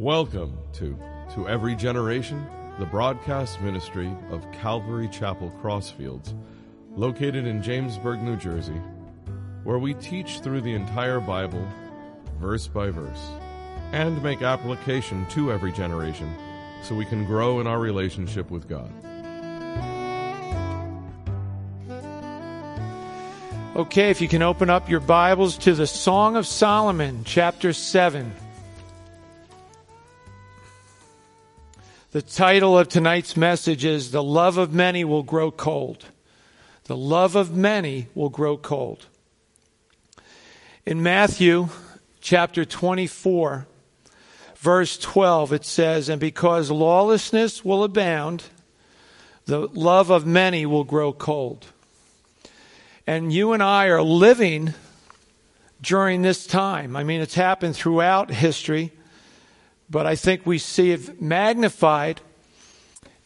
Welcome to To Every Generation, the broadcast ministry of Calvary Chapel Crossfields, located in Jamesburg, New Jersey, where we teach through the entire Bible, verse by verse, and make application to every generation so we can grow in our relationship with God. Okay, if you can open up your Bibles to the Song of Solomon, chapter 7. The title of tonight's message is The Love of Many Will Grow Cold. The love of many will grow cold. In Matthew chapter 24, verse 12, it says, And because lawlessness will abound, the love of many will grow cold. And you and I are living during this time. I mean, it's happened throughout history, but I think we see it magnified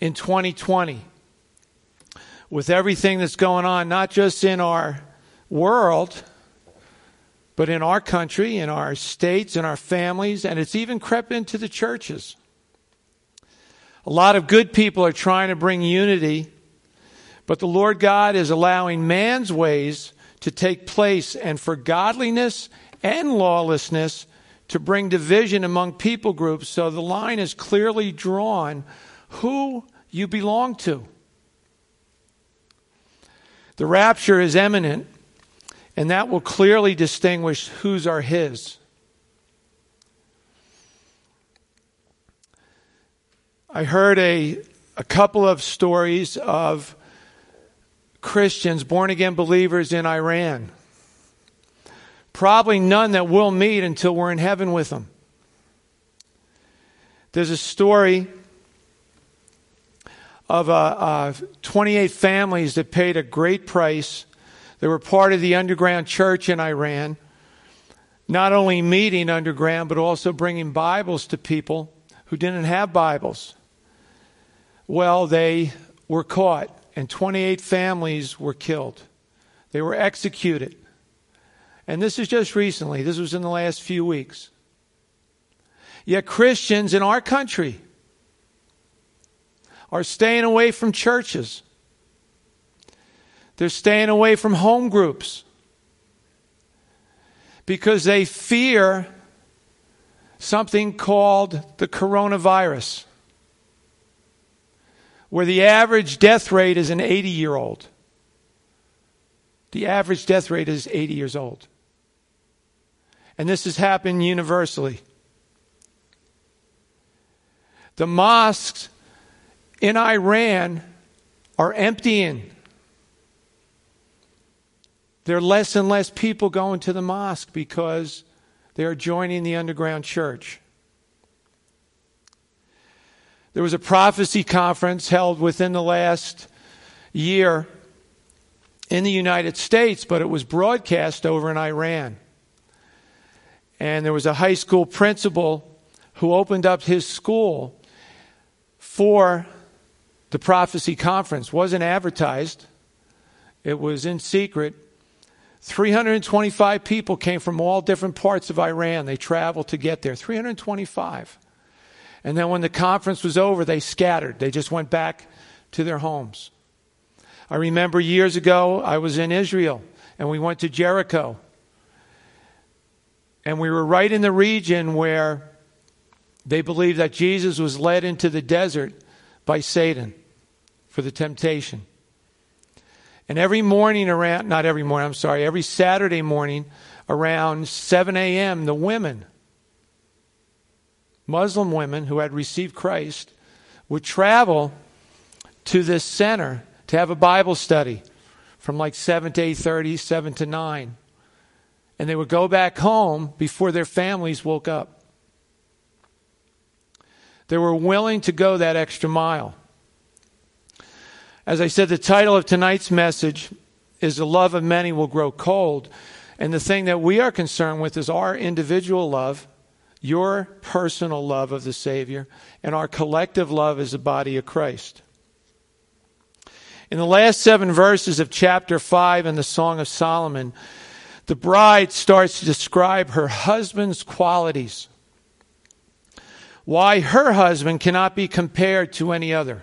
in 2020 with everything that's going on, not just in our world, but in our country, in our states, in our families, and it's even crept into the churches. A lot of good people are trying to bring unity but the Lord God is allowing man's ways to take place and for godliness and lawlessness to bring division among people groups so the line is clearly drawn who you belong to. The rapture is imminent, and that will clearly distinguish whose are his. I heard a, a couple of stories of Christians, born again believers in Iran. Probably none that we'll meet until we're in heaven with them. There's a story of uh, uh, 28 families that paid a great price. They were part of the underground church in Iran, not only meeting underground, but also bringing Bibles to people who didn't have Bibles. Well, they were caught and 28 families were killed. They were executed. And this is just recently, this was in the last few weeks. Yet Christians in our country are staying away from churches. They're staying away from home groups because they fear something called the coronavirus where the average death rate is an 80 year old. The average death rate is 80 years old. And this has happened universally. The mosques in Iran are emptying. There are less and less people going to the mosque because they are joining the underground church. There was a prophecy conference held within the last year in the United States, but it was broadcast over in Iran. And there was a high school principal who opened up his school for the prophecy conference. Wasn't advertised. It was in secret. 325 people came from all different parts of Iran. They traveled to get there. 325. And then when the conference was over, they scattered. They just went back to their homes. I remember years ago, I was in Israel and we went to Jericho. And we were right in the region where they believed that Jesus was led into the desert by Satan for the temptation. And every morning around, not every morning, I'm sorry, every Saturday morning around 7 a.m., the women Muslim women who had received Christ would travel to this center to have a Bible study from like 7 to 8:30, 7 to 9. And they would go back home before their families woke up. They were willing to go that extra mile. As I said, the title of tonight's message is The Love of Many Will Grow Cold. And the thing that we are concerned with is our individual love your personal love of the Savior, and our collective love as the body of Christ. In the last seven verses of chapter 5 in the Song of Solomon, the bride starts to describe her husband's qualities. why her husband cannot be compared to any other.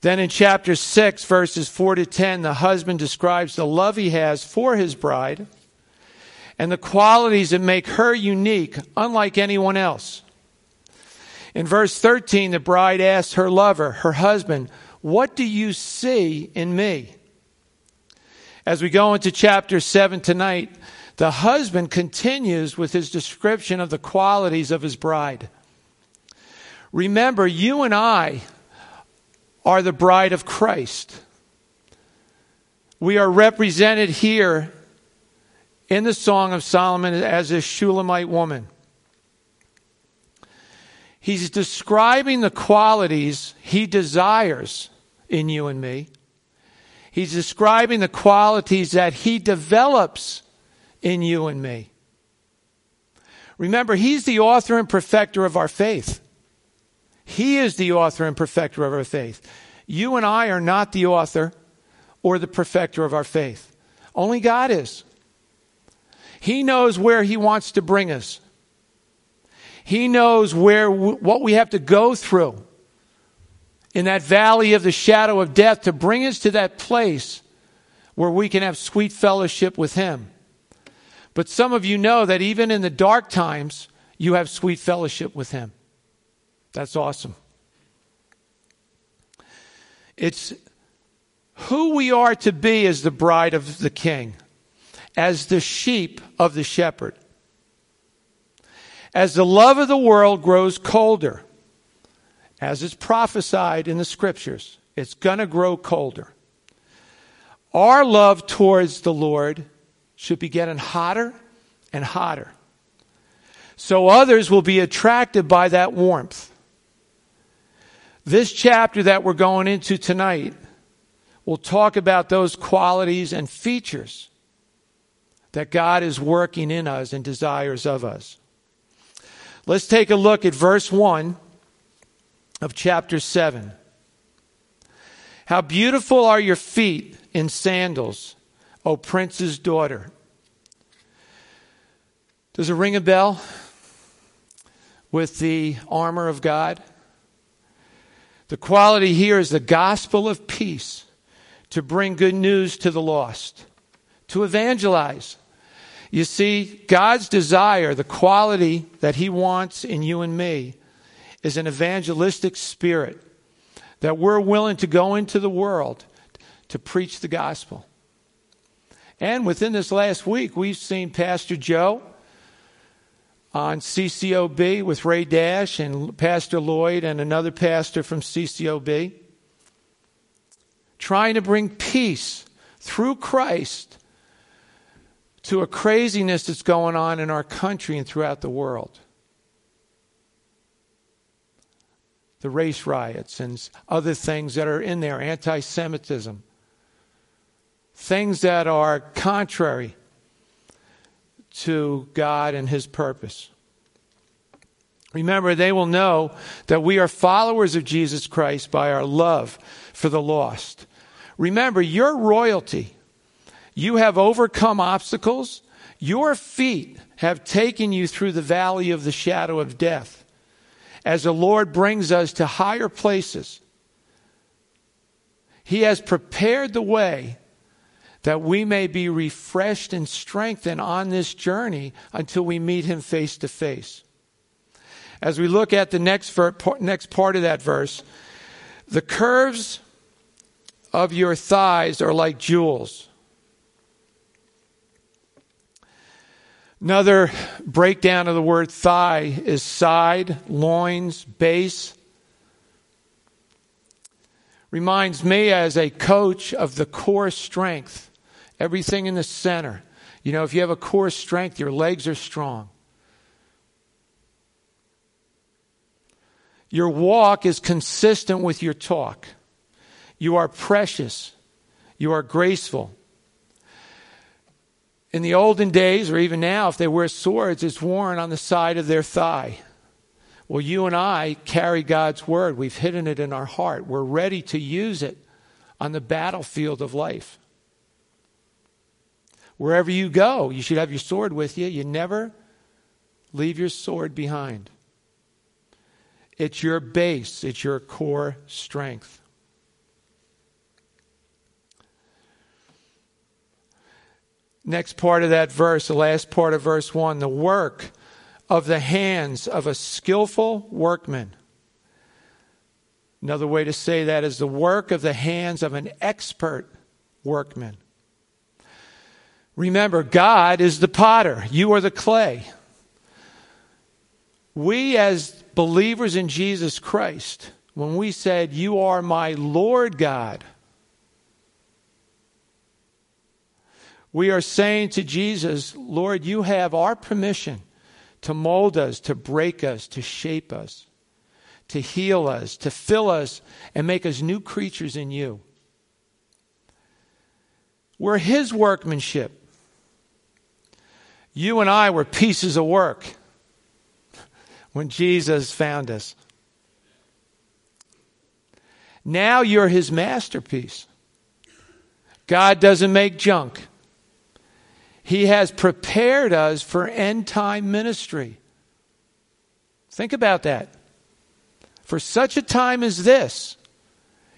Then in chapter 6, verses 4 to 10, the husband describes the love he has for his bride and the qualities that make her unique, unlike anyone else. In verse 13, the bride asks her lover, her husband, What do you see in me? As we go into chapter 7 tonight, the husband continues with his description of the qualities of his bride. Remember, you and I are the bride of Christ. We are represented here in the Song of Solomon as a Shulamite woman. He's describing the qualities he desires in you and me. He's describing the qualities that he develops in you and me. Remember, he's the author and perfecter of our faith. He is the author and perfecter of our faith. You and I are not the author or the perfecter of our faith. Only God is. He knows where He wants to bring us. He knows where what we have to go through in that valley of the shadow of death to bring us to that place where we can have sweet fellowship with Him. But some of you know that even in the dark times, you have sweet fellowship with Him. That's awesome. It's who we are to be as the bride of the king, as the sheep of the shepherd. As the love of the world grows colder, as is prophesied in the scriptures, it's going to grow colder. Our love towards the Lord should be getting hotter and hotter. So others will be attracted by that warmth. This chapter that we're going into tonight will talk about those qualities and features that God is working in us and desires of us. Let's take a look at verse 1 of chapter 7. How beautiful are your feet in sandals, O prince's daughter. Does it ring a bell with the armor of God? The quality here is the gospel of peace to bring good news to the lost, to evangelize. You see, God's desire, the quality that He wants in you and me, is an evangelistic spirit that we're willing to go into the world to preach the gospel. And within this last week, we've seen Pastor Joe on CCOB with Ray Dash and Pastor Lloyd and another pastor from CCOB, trying to bring peace through Christ to a craziness that's going on in our country and throughout the world. The race riots and other things that are in there, anti Semitism, things that are contrary to God and His purpose. Remember, they will know that we are followers of Jesus Christ by our love for the lost. Remember, your royalty. You have overcome obstacles. Your feet have taken you through the valley of the shadow of death. As the Lord brings us to higher places, He has prepared the way that we may be refreshed and strengthened on this journey until we meet him face to face. As we look at the next, ver- next part of that verse, the curves of your thighs are like jewels. Another breakdown of the word thigh is side, loins, base. Reminds me as a coach of the core strength everything in the center. You know, if you have a core strength, your legs are strong. Your walk is consistent with your talk. You are precious. You are graceful. In the olden days, or even now, if they wear swords, it's worn on the side of their thigh. Well, you and I carry God's word. We've hidden it in our heart. We're ready to use it on the battlefield of life. Wherever you go, you should have your sword with you. You never leave your sword behind. It's your base, it's your core strength. Next part of that verse, the last part of verse 1 the work of the hands of a skillful workman. Another way to say that is the work of the hands of an expert workman. Remember, God is the potter, you are the clay. We, as believers in Jesus Christ, when we said, You are my Lord God, we are saying to Jesus, Lord, you have our permission to mold us, to break us, to shape us, to heal us, to fill us, and make us new creatures in you. We're His workmanship. You and I were pieces of work when Jesus found us. Now you're His masterpiece. God doesn't make junk. He has prepared us for end time ministry. Think about that. For such a time as this,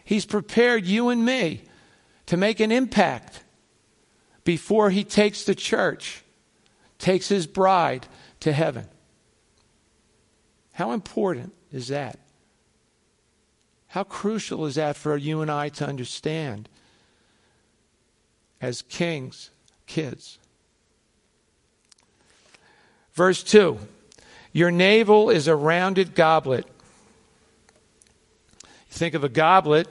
He's prepared you and me to make an impact before He takes the church, takes His bride to heaven. How important is that? How crucial is that for you and I to understand as kings, kids? Verse 2 Your navel is a rounded goblet. Think of a goblet,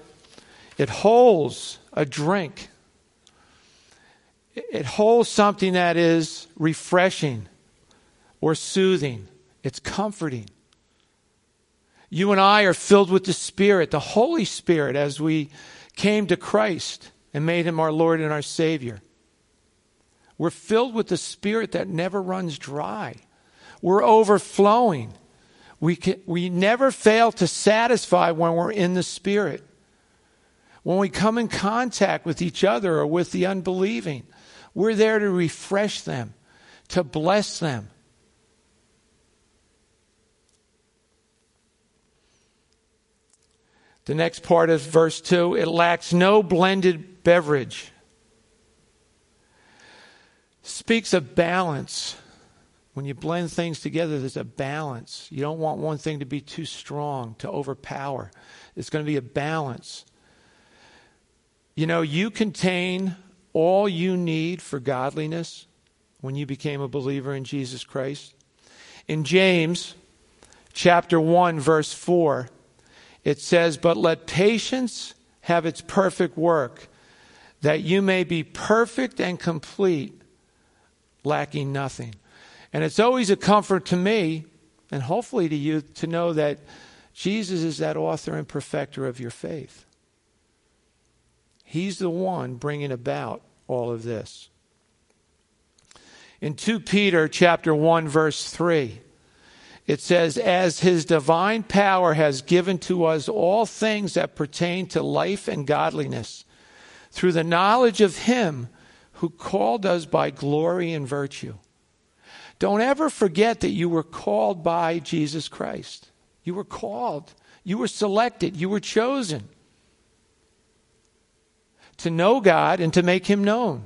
it holds a drink, it holds something that is refreshing or soothing, it's comforting. You and I are filled with the Spirit, the Holy Spirit, as we came to Christ and made him our Lord and our Savior. We're filled with the Spirit that never runs dry. We're overflowing. We, can, we never fail to satisfy when we're in the Spirit. When we come in contact with each other or with the unbelieving, we're there to refresh them, to bless them. The next part of verse 2 it lacks no blended beverage speaks of balance. When you blend things together, there's a balance. You don't want one thing to be too strong, to overpower. It's going to be a balance. You know, you contain all you need for godliness when you became a believer in Jesus Christ. In James chapter 1 verse 4, it says, "But let patience have its perfect work, that you may be perfect and complete, lacking nothing. And it's always a comfort to me, and hopefully to you, to know that Jesus is that author and perfecter of your faith. He's the one bringing about all of this. In 2 Peter chapter 1 verse 3 it says as his divine power has given to us all things that pertain to life and godliness through the knowledge of him who called us by glory and virtue. Don't ever forget that you were called by Jesus Christ. You were called, you were selected, you were chosen to know God and to make Him known.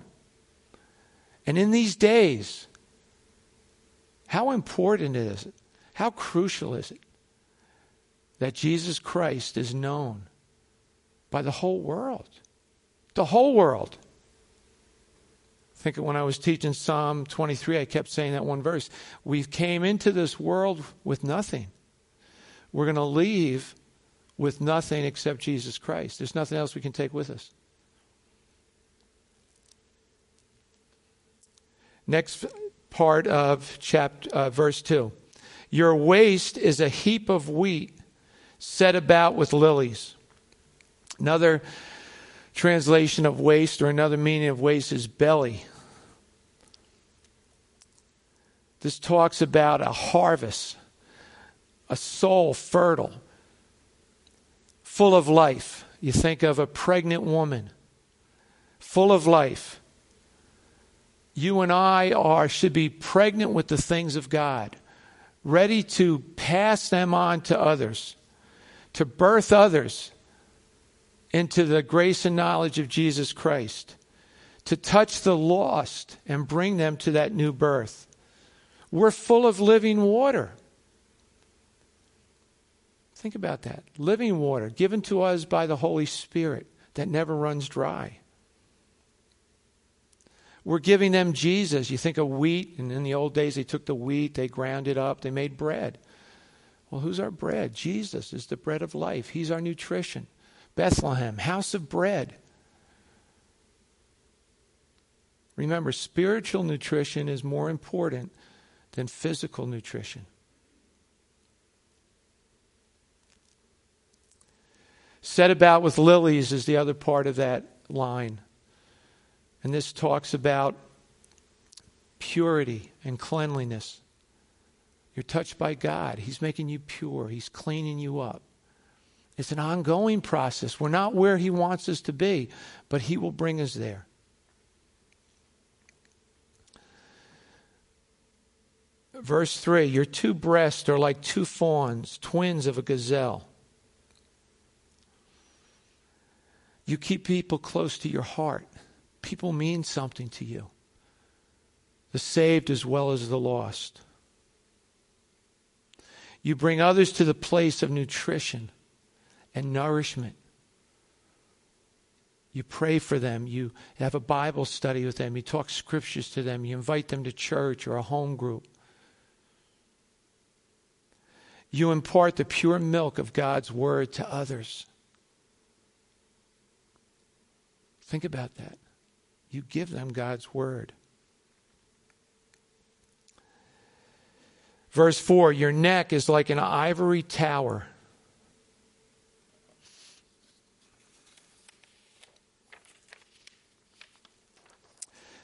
And in these days, how important is it? How crucial is it that Jesus Christ is known by the whole world? The whole world. I think when I was teaching Psalm 23, I kept saying that one verse. We came into this world with nothing. We're going to leave with nothing except Jesus Christ. There's nothing else we can take with us. Next part of chapter uh, verse 2. Your waist is a heap of wheat set about with lilies. Another translation of waist or another meaning of waist is belly. This talks about a harvest, a soul fertile, full of life. You think of a pregnant woman, full of life. You and I are should be pregnant with the things of God, ready to pass them on to others, to birth others into the grace and knowledge of Jesus Christ, to touch the lost and bring them to that new birth. We're full of living water. Think about that. Living water given to us by the Holy Spirit that never runs dry. We're giving them Jesus. You think of wheat, and in the old days they took the wheat, they ground it up, they made bread. Well, who's our bread? Jesus is the bread of life. He's our nutrition. Bethlehem, house of bread. Remember, spiritual nutrition is more important than physical nutrition. Set about with lilies is the other part of that line. And this talks about purity and cleanliness. You're touched by God. He's making you pure, He's cleaning you up. It's an ongoing process. We're not where He wants us to be, but He will bring us there. Verse 3 Your two breasts are like two fawns, twins of a gazelle. You keep people close to your heart. People mean something to you, the saved as well as the lost. You bring others to the place of nutrition and nourishment. You pray for them. You have a Bible study with them. You talk scriptures to them. You invite them to church or a home group. You impart the pure milk of God's word to others. Think about that. You give them God's word. Verse 4 Your neck is like an ivory tower.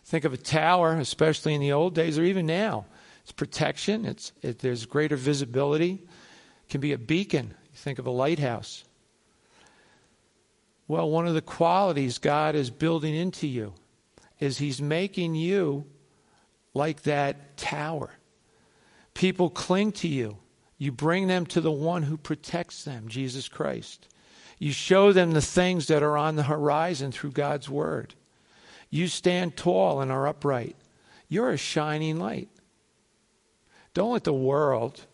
Think of a tower, especially in the old days or even now. It's protection, it's, it, there's greater visibility. It can be a beacon. You think of a lighthouse. Well, one of the qualities God is building into you is He's making you like that tower. People cling to you. You bring them to the one who protects them, Jesus Christ. You show them the things that are on the horizon through God's Word. You stand tall and are upright. You're a shining light. Don't let the world,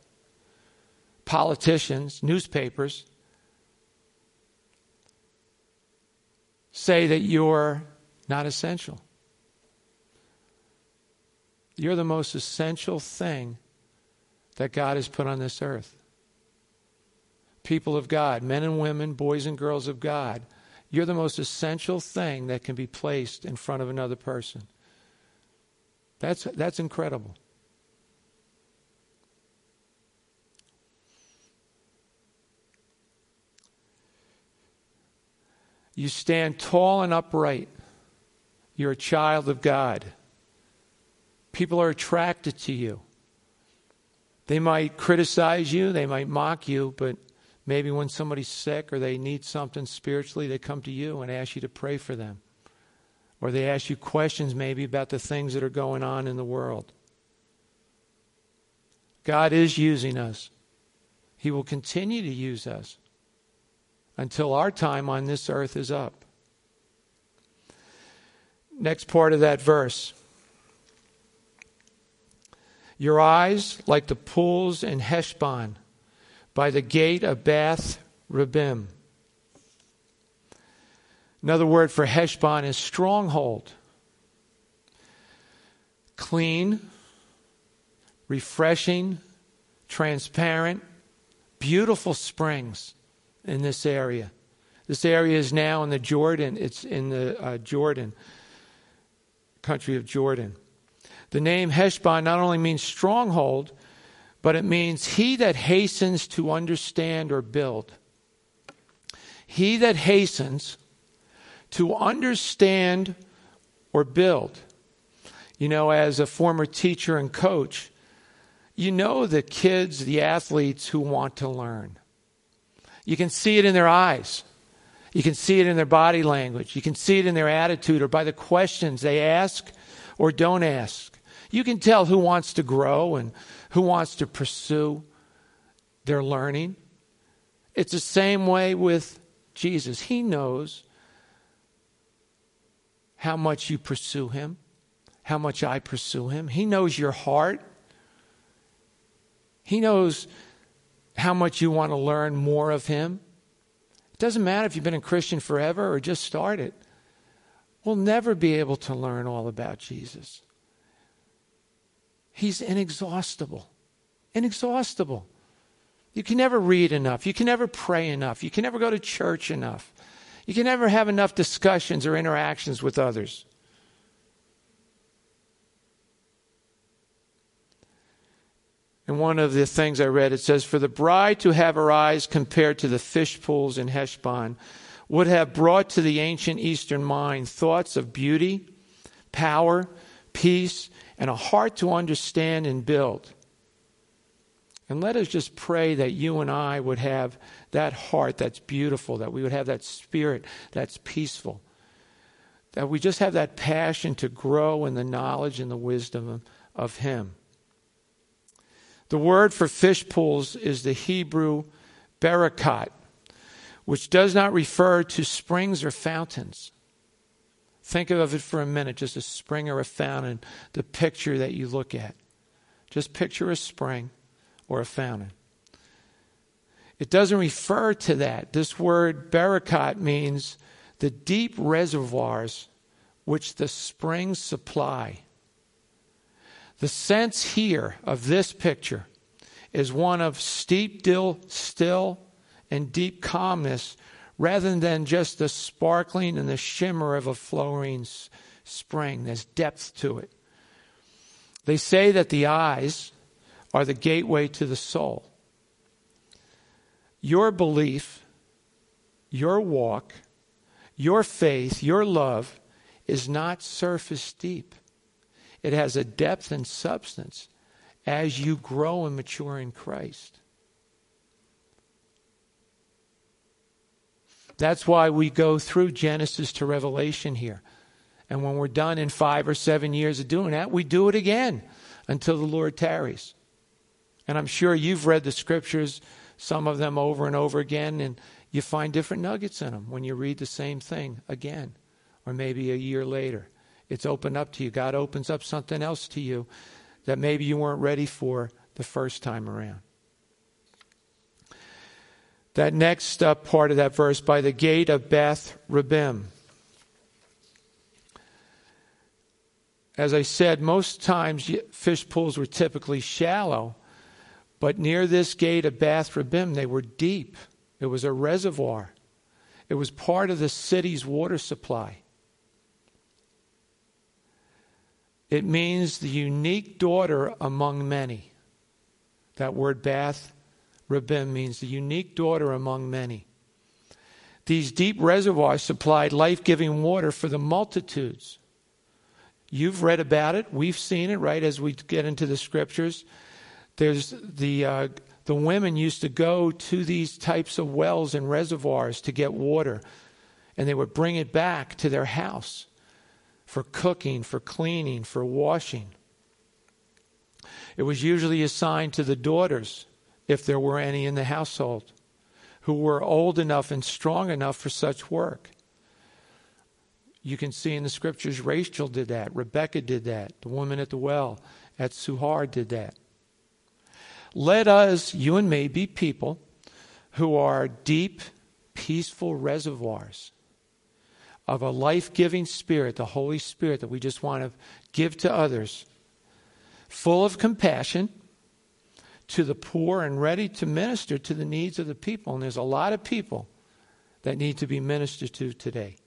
politicians, newspapers, say that you're not essential. You're the most essential thing that God has put on this earth. People of God, men and women, boys and girls of God, you're the most essential thing that can be placed in front of another person. That's, that's incredible. You stand tall and upright. You're a child of God. People are attracted to you. They might criticize you, they might mock you, but Maybe when somebody's sick or they need something spiritually, they come to you and ask you to pray for them. Or they ask you questions maybe about the things that are going on in the world. God is using us. He will continue to use us until our time on this earth is up. Next part of that verse. Your eyes, like the pools in Heshbon, by the gate of Bath Rabbim. Another word for Heshbon is stronghold. Clean, refreshing, transparent, beautiful springs in this area. This area is now in the Jordan, it's in the uh, Jordan, country of Jordan. The name Heshbon not only means stronghold, but it means he that hastens to understand or build. He that hastens to understand or build. You know, as a former teacher and coach, you know the kids, the athletes who want to learn. You can see it in their eyes. You can see it in their body language. You can see it in their attitude or by the questions they ask or don't ask. You can tell who wants to grow and who wants to pursue their learning. It's the same way with Jesus. He knows how much you pursue Him, how much I pursue Him. He knows your heart. He knows how much you want to learn more of Him. It doesn't matter if you've been a Christian forever or just started. We'll never be able to learn all about Jesus. He's inexhaustible. Inexhaustible. You can never read enough. You can never pray enough. You can never go to church enough. You can never have enough discussions or interactions with others. And one of the things I read, it says, For the bride to have her eyes compared to the fish pools in Heshbon would have brought to the ancient Eastern mind thoughts of beauty, power, peace, and a heart to understand and build. And let us just pray that you and I would have that heart that's beautiful, that we would have that spirit that's peaceful, that we just have that passion to grow in the knowledge and the wisdom of Him. The word for fish pools is the Hebrew barakat, which does not refer to springs or fountains. Think of it for a minute, just a spring or a fountain, the picture that you look at. Just picture a spring or a fountain. It doesn't refer to that. This word barakat means the deep reservoirs which the springs supply. The sense here of this picture is one of steep, dill, still, and deep calmness rather than just the sparkling and the shimmer of a flowing spring. There's depth to it. They say that the eyes are the gateway to the soul. Your belief, your walk, your faith, your love is not surface deep. It has a depth and substance as you grow and mature in Christ. That's why we go through Genesis to Revelation here. And when we're done in five or seven years of doing that, we do it again until the Lord tarries. And I'm sure you've read the scriptures, some of them over and over again, and you find different nuggets in them when you read the same thing again, or maybe a year later it's opened up to you. God opens up something else to you that maybe you weren't ready for the first time around. That next uh, part of that verse, by the gate of Bath Rabbim. As I said, most times fish pools were typically shallow, but near this gate of Bath Rabbim, they were deep. It was a reservoir, it was part of the city's water supply. It means the unique daughter among many. That word Bath Rabbim means the unique daughter among many. These deep reservoirs supplied life giving water for the multitudes. You've read about it. We've seen it, right, as we get into the scriptures. There's the, uh, the women used to go to these types of wells and reservoirs to get water, and they would bring it back to their house for cooking, for cleaning, for washing. It was usually assigned to the daughters, if there were any in the household, who were old enough and strong enough for such work. You can see in the scriptures Rachel did that, Rebecca did that, the woman at the well at Sychar did that. Let us, you and me, be people who are deep, peaceful reservoirs of a life giving spirit, the Holy Spirit that we just want to give to others, full of compassion to the poor and ready to minister to the needs of the people. And there's a lot of people that need to be ministered to today.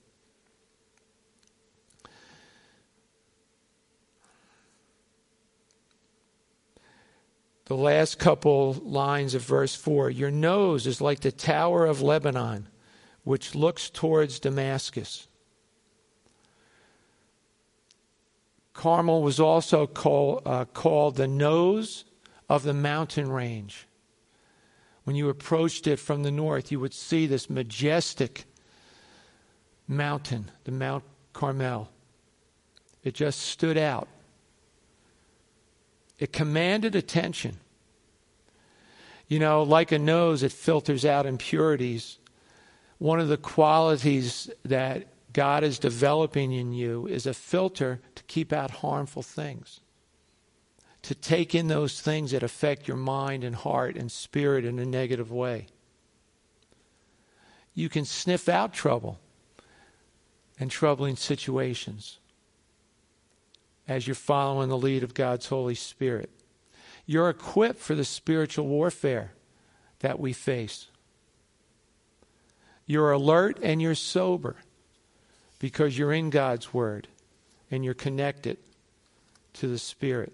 The last couple lines of verse 4 Your nose is like the tower of Lebanon, which looks towards Damascus. Carmel was also call, uh, called the nose of the mountain range. When you approached it from the north, you would see this majestic mountain, the Mount Carmel. It just stood out It commanded attention. You know, like a nose, it filters out impurities. One of the qualities that God is developing in you is a filter keep out harmful things, to take in those things that affect your mind and heart and spirit in a negative way. You can sniff out trouble and troubling situations as you're following the lead of God's Holy Spirit. You're equipped for the spiritual warfare that we face. You're alert and you're sober because you're in God's Word and you're connected to the Spirit.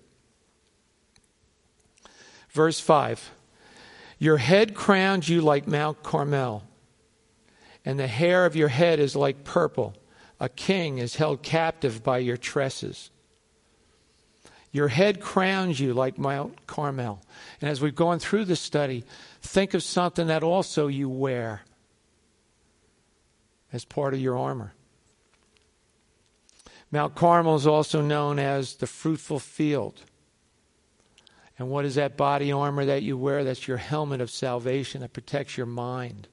Verse 5 Your head crowns you like Mount Carmel, and the hair of your head is like purple. A king is held captive by your tresses. Your head crowns you like Mount Carmel. And as we've gone through this study, think of something that also you wear as part of your armor. Mount Carmel is also known as the fruitful field. And what is that body armor that you wear? That's your helmet of salvation that protects your mind.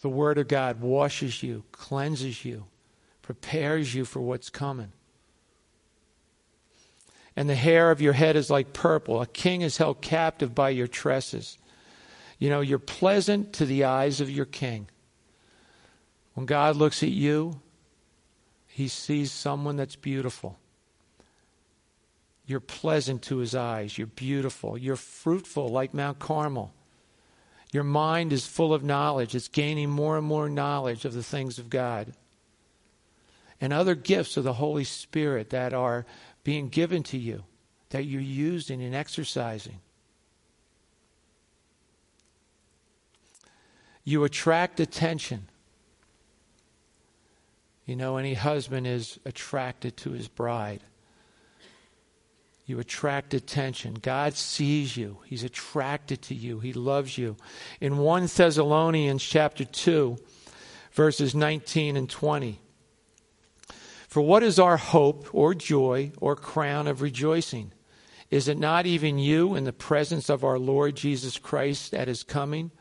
The Word of God washes you, cleanses you, prepares you for what's coming and the hair of your head is like purple. A king is held captive by your tresses. You know, you're pleasant to the eyes of your king. When God looks at you, he sees someone that's beautiful. You're pleasant to his eyes. You're beautiful. You're fruitful like Mount Carmel. Your mind is full of knowledge. It's gaining more and more knowledge of the things of God. And other gifts of the Holy Spirit that are being given to you that you're using and exercising. You attract attention. You know, any husband is attracted to his bride. You attract attention. God sees you. He's attracted to you. He loves you. In 1 Thessalonians chapter 2, verses 19 and 20. For what is our hope or joy or crown of rejoicing? Is it not even you in the presence of our Lord Jesus Christ at his coming?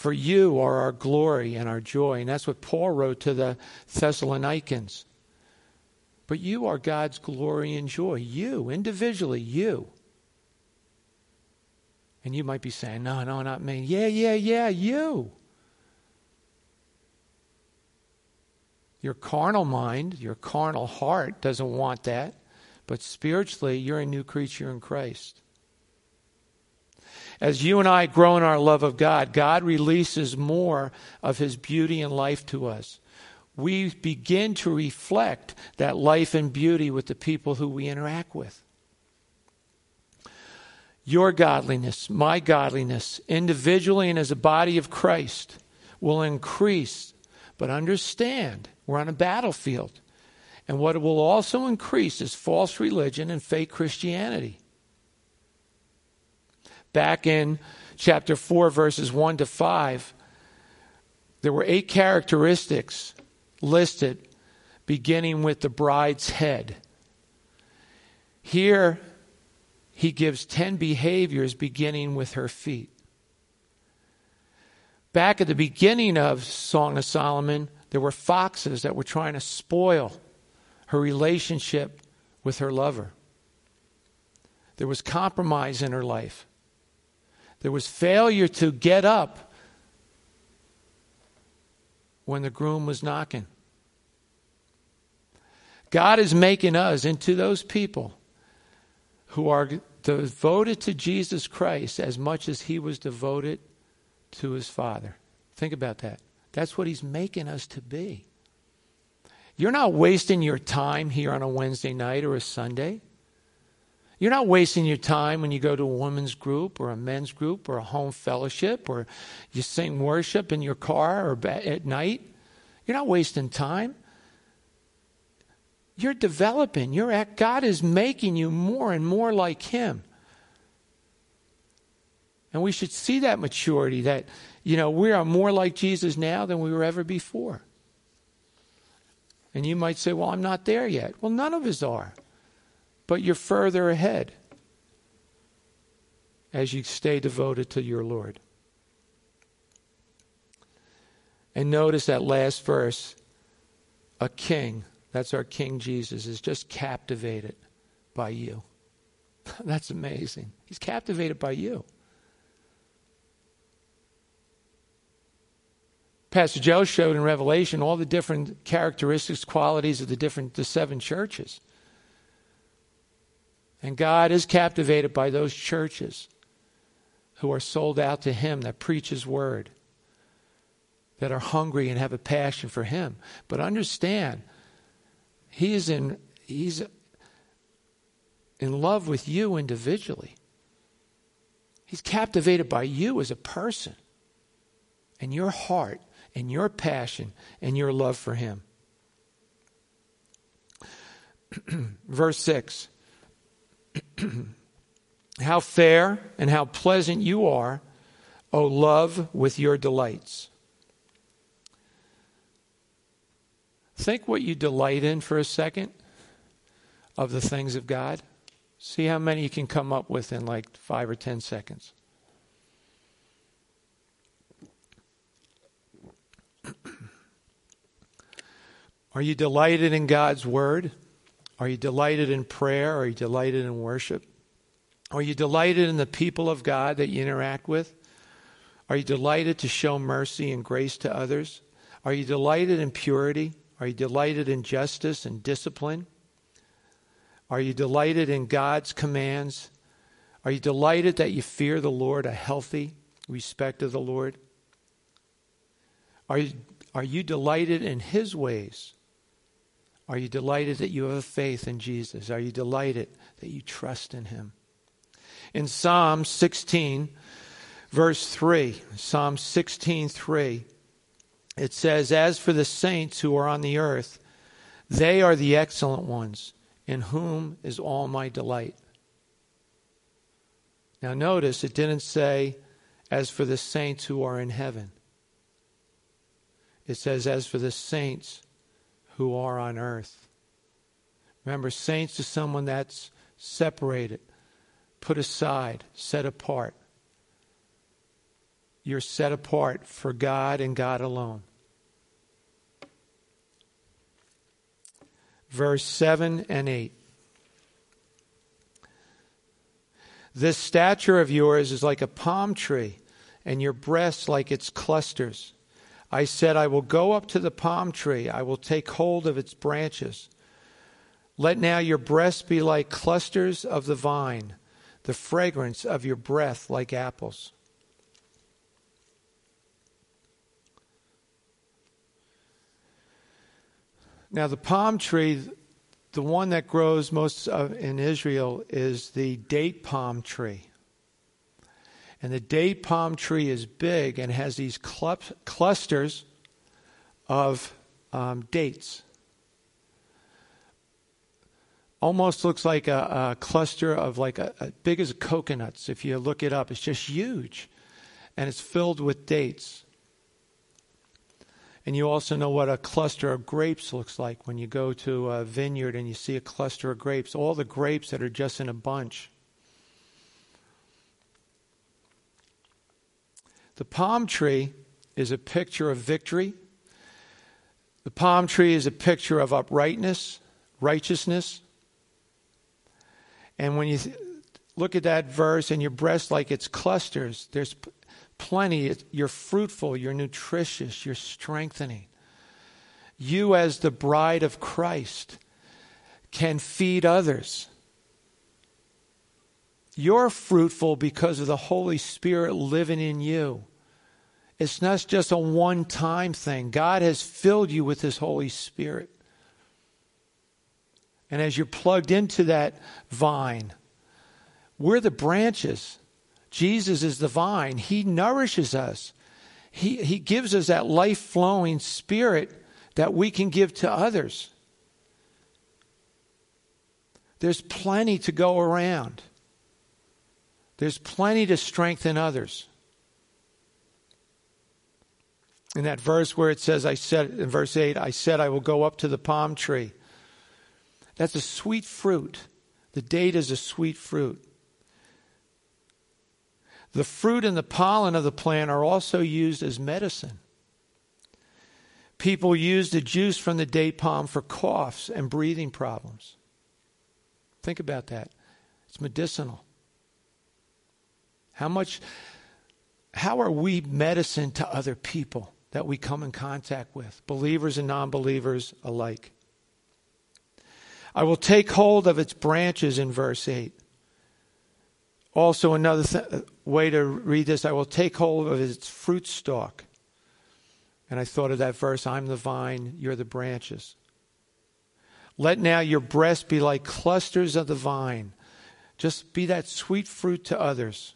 For you are our glory and our joy. And that's what Paul wrote to the Thessalonians. But you are God's glory and joy. You, individually, you. And you might be saying, no, no, not me. Yeah, yeah, yeah, you. Your carnal mind, your carnal heart doesn't want that, but spiritually, you're a new creature in Christ. As you and I grow in our love of God, God releases more of His beauty and life to us. We begin to reflect that life and beauty with the people who we interact with. Your godliness, my godliness, individually and as a body of Christ, will increase. But understand, we're on a battlefield. And what will also increase is false religion and fake Christianity. Back in chapter 4, verses 1 to 5, there were eight characteristics listed, beginning with the bride's head. Here, he gives 10 behaviors beginning with her feet. Back at the beginning of Song of Solomon, there were foxes that were trying to spoil her relationship with her lover. There was compromise in her life. There was failure to get up when the groom was knocking. God is making us into those people who are devoted to Jesus Christ as much as he was devoted to his Father. Think about that. That's what He's making us to be. You're not wasting your time here on a Wednesday night or a Sunday. You're not wasting your time when you go to a women's group or a men's group or a home fellowship or you sing worship in your car or at night. You're not wasting time. You're developing. You're at, God is making you more and more like Him. And we should see that maturity that you know, we are more like Jesus now than we were ever before. And you might say, well, I'm not there yet. Well, none of us are. But you're further ahead as you stay devoted to your Lord. And notice that last verse a king, that's our King Jesus, is just captivated by you. that's amazing. He's captivated by you. Pastor Joe showed in Revelation all the different characteristics, qualities of the different the seven churches. And God is captivated by those churches who are sold out to him that preach his word that are hungry and have a passion for him. But understand, he is in he's in love with you individually. He's captivated by you as a person and your heart and your passion and your love for him. Verse 6 How fair and how pleasant you are, O love, with your delights. Think what you delight in for a second of the things of God. See how many you can come up with in like five or ten seconds. Are you delighted in God's word? Are you delighted in prayer? Are you delighted in worship? Are you delighted in the people of God that you interact with? Are you delighted to show mercy and grace to others? Are you delighted in purity? Are you delighted in justice and discipline? Are you delighted in God's commands? Are you delighted that you fear the Lord, a healthy respect of the Lord? Are you, are you delighted in His ways? Are you delighted that you have a faith in Jesus? Are you delighted that you trust in Him? In Psalm 16, verse 3, Psalm 16, 3, it says, As for the saints who are on the earth, they are the excellent ones, in whom is all my delight. Now, notice it didn't say, As for the saints who are in heaven. It says, As for the saints who are on earth. Remember, saints is someone that's separated, put aside, set apart. You're set apart for God and God alone. Verse 7 and 8. This stature of yours is like a palm tree, and your breasts like its clusters. I said, I will go up to the palm tree, I will take hold of its branches. Let now your breasts be like clusters of the vine, the fragrance of your breath like apples. Now, the palm tree, the one that grows most in Israel, is the date palm tree. And the date palm tree is big and has these clusters of um, dates. Almost looks like a, a cluster of like a, a big as coconuts. If you look it up, it's just huge, and it's filled with dates. And you also know what a cluster of grapes looks like when you go to a vineyard and you see a cluster of grapes, all the grapes that are just in a bunch. The palm tree is a picture of victory. The palm tree is a picture of uprightness, righteousness. And when you look at that verse and your breast like it's clusters, there's plenty. You're fruitful, you're nutritious, you're strengthening. You, as the bride of Christ, can feed others. You're fruitful because of the Holy Spirit living in you. It's not just a one time thing. God has filled you with His Holy Spirit. And as you're plugged into that vine, we're the branches. Jesus is the vine. He nourishes us. He, he gives us that life flowing spirit that we can give to others. There's plenty to go around, there's plenty to strengthen others. In that verse where it says, I said, in verse 8, I said, I will go up to the palm tree. That's a sweet fruit The date is a sweet fruit. The fruit and the pollen of the plant are also used as medicine. People use the juice from the date palm for coughs and breathing problems. Think about that. It's medicinal. How much how are we medicine to other people that we come in contact with, believers and non-believers alike? I will take hold of its branches in verse 8. Also, another th- way to read this, I will take hold of its fruit stalk. And I thought of that verse I'm the vine, you're the branches. Let now your breast be like clusters of the vine. Just be that sweet fruit to others.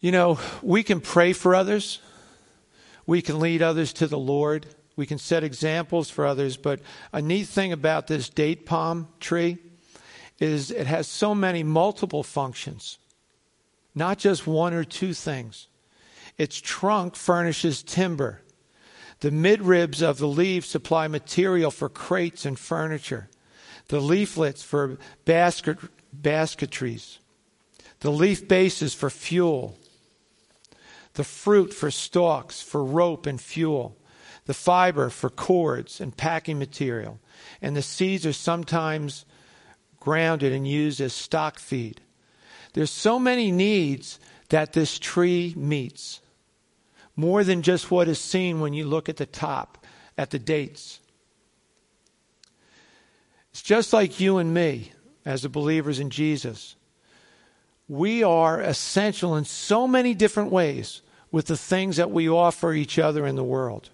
You know, we can pray for others, we can lead others to the Lord. We can set examples for others, but a neat thing about this date palm tree is it has so many multiple functions, not just one or two things. Its trunk furnishes timber. The midribs of the leaves supply material for crates and furniture. The leaflets for basket, basketries. The leaf bases for fuel. The fruit for stalks, for rope and fuel the fiber for cords and packing material, and the seeds are sometimes grounded and used as stock feed. There's so many needs that this tree meets, more than just what is seen when you look at the top, at the dates. It's just like you and me as the believers in Jesus. We are essential in so many different ways with the things that we offer each other in the world.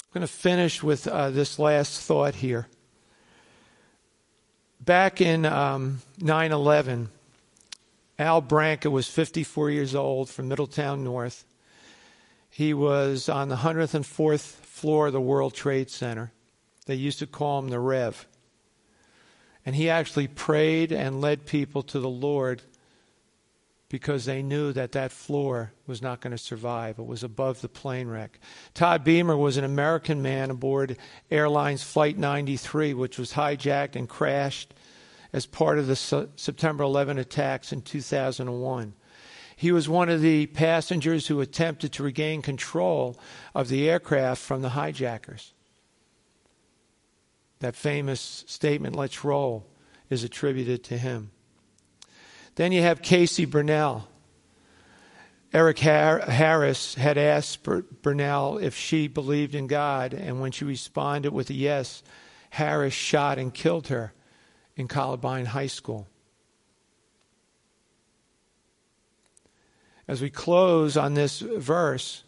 I'm going to finish with uh, this last thought here. Back in um, 9 11, Al Branca was 54 years old from Middletown North. He was on the 104th floor of the World Trade Center. They used to call him the Rev. And he actually prayed and led people to the Lord because they knew that that floor was not going to survive. It was above the plane wreck. Todd Beamer was an American man aboard Airlines Flight 93, which was hijacked and crashed as part of the September 11 attacks in 2001. He was one of the passengers who attempted to regain control of the aircraft from the hijackers. That famous statement, let's roll, is attributed to him. Then you have Cassie Bernall. Eric Harris had asked Bernall if she believed in God, and when she responded with a yes, Harris shot and killed her in Columbine High School. As we close on this verse,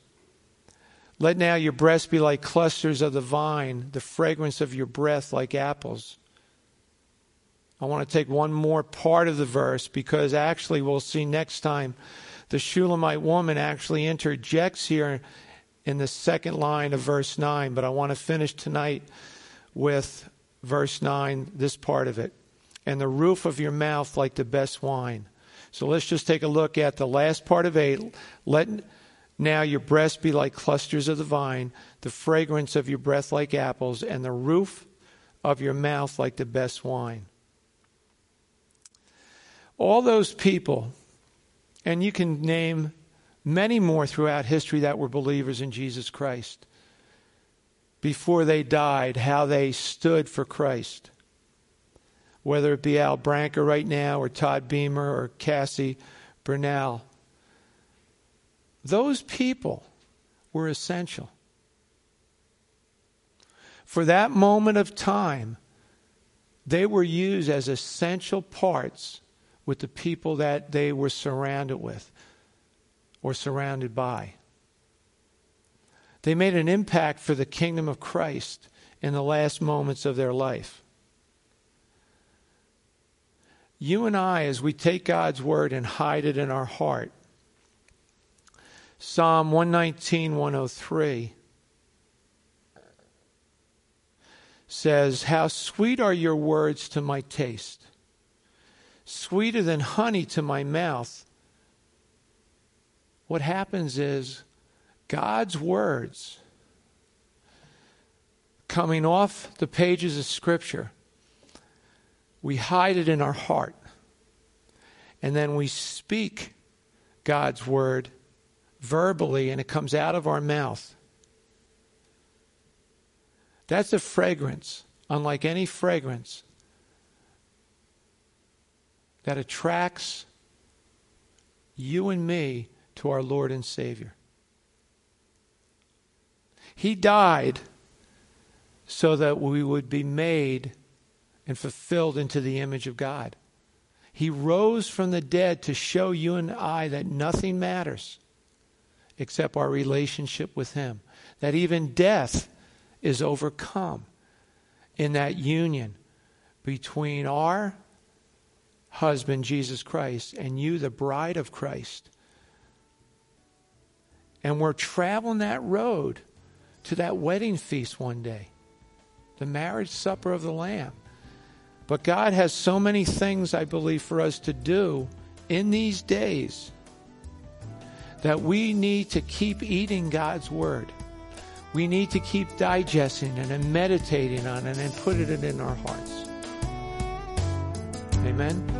let now your breasts be like clusters of the vine, the fragrance of your breath like apples. I want to take one more part of the verse because actually we'll see next time the Shulamite woman actually interjects here in the second line of verse 9. But I want to finish tonight with verse 9, this part of it. And the roof of your mouth like the best wine. So let's just take a look at the last part of 8. Let now your breasts be like clusters of the vine, the fragrance of your breath like apples, and the roof of your mouth like the best wine all those people, and you can name many more throughout history that were believers in Jesus Christ, before they died, how they stood for Christ. Whether it be Al Branca right now, or Todd Beamer, or Cassie Bernall. Those people were essential. For that moment of time, they were used as essential parts with the people that they were surrounded with or surrounded by. They made an impact for the kingdom of Christ in the last moments of their life. You and I, as we take God's word and hide it in our heart, Psalm 119, 103 says, How sweet are your words to my taste sweeter than honey to my mouth, what happens is God's words coming off the pages of Scripture, we hide it in our heart. And then we speak God's word verbally, and it comes out of our mouth. That's a fragrance, unlike any fragrance, that attracts you and me to our Lord and Savior. He died so that we would be made and fulfilled into the image of God. He rose from the dead to show you and I that nothing matters except our relationship with Him, that even death is overcome in that union between our husband, Jesus Christ, and you, the bride of Christ. And we're traveling that road to that wedding feast one day, the marriage supper of the Lamb. But God has so many things, I believe, for us to do in these days that we need to keep eating God's Word. We need to keep digesting it and meditating on it and putting it in our hearts. Amen.